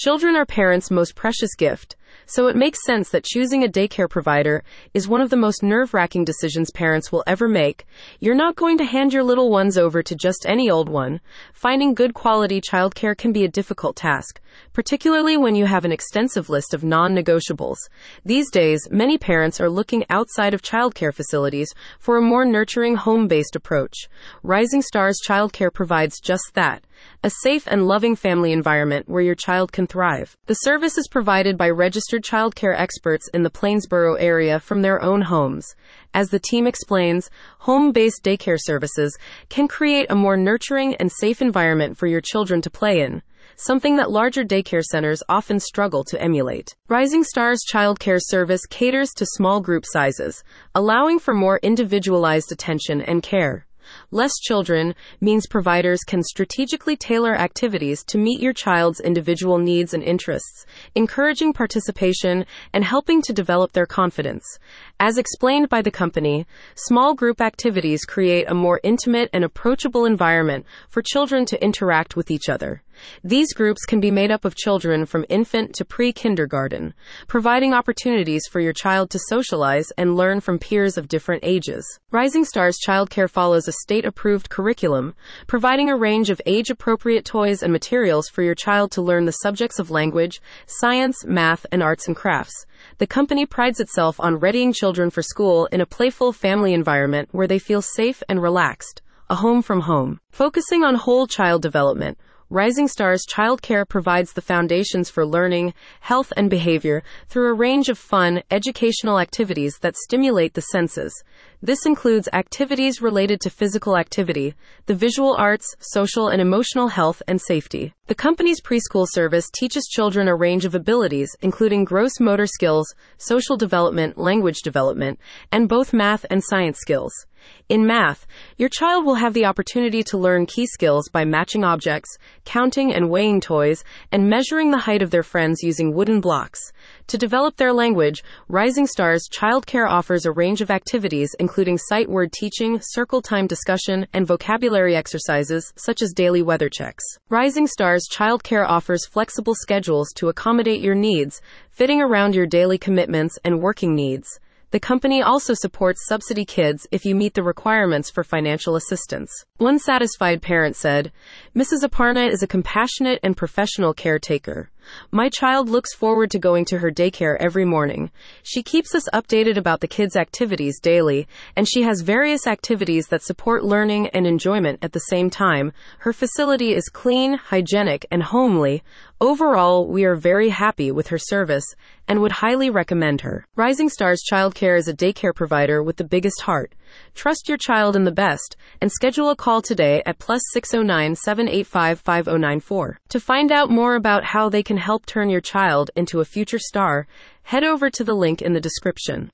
Children are parents' most precious gift, so it makes sense that choosing a daycare provider is one of the most nerve wracking decisions parents will ever make. You're not going to hand your little ones over to just any old one. Finding good quality childcare can be a difficult task, particularly when you have an extensive list of non negotiables. These days, many parents are looking outside of childcare facilities for a more nurturing home based approach. Rising Stars Childcare provides just that a safe and loving family environment where your child can thrive. The service is provided by registered childcare experts in the Plainsboro area from their own homes. As the team explains, home based daycare services can create a more nurturing and safe environment for your children to play in something that larger daycare centers often struggle to emulate. Rising Stars Childcare Service caters to small group sizes, allowing for more individualized attention and care. Less children means providers can strategically tailor activities to meet your child's individual needs and interests, encouraging participation and helping to develop their confidence. As explained by the company, small group activities create a more intimate and approachable environment for children to interact with each other. These groups can be made up of children from infant to pre kindergarten, providing opportunities for your child to socialize and learn from peers of different ages. Rising Stars Childcare follows a state approved curriculum, providing a range of age appropriate toys and materials for your child to learn the subjects of language, science, math, and arts and crafts. The company prides itself on readying children for school in a playful family environment where they feel safe and relaxed. A home from home. Focusing on whole child development, Rising Stars Childcare provides the foundations for learning, health, and behavior through a range of fun, educational activities that stimulate the senses. This includes activities related to physical activity, the visual arts, social and emotional health, and safety. The company's preschool service teaches children a range of abilities, including gross motor skills, social development, language development, and both math and science skills. In math, your child will have the opportunity to learn key skills by matching objects, counting and weighing toys, and measuring the height of their friends using wooden blocks. To develop their language, Rising Stars Childcare offers a range of activities including sight word teaching, circle time discussion, and vocabulary exercises such as daily weather checks. Rising Stars Childcare offers flexible schedules to accommodate your needs, fitting around your daily commitments and working needs. The company also supports subsidy kids if you meet the requirements for financial assistance. One satisfied parent said, Mrs. Aparna is a compassionate and professional caretaker. My child looks forward to going to her daycare every morning. She keeps us updated about the kids' activities daily, and she has various activities that support learning and enjoyment at the same time. Her facility is clean, hygienic, and homely. Overall, we are very happy with her service and would highly recommend her. Rising Stars Childcare is a daycare provider with the biggest heart. Trust your child in the best and schedule a call today at plus 609 785 5094. To find out more about how they can help turn your child into a future star, head over to the link in the description.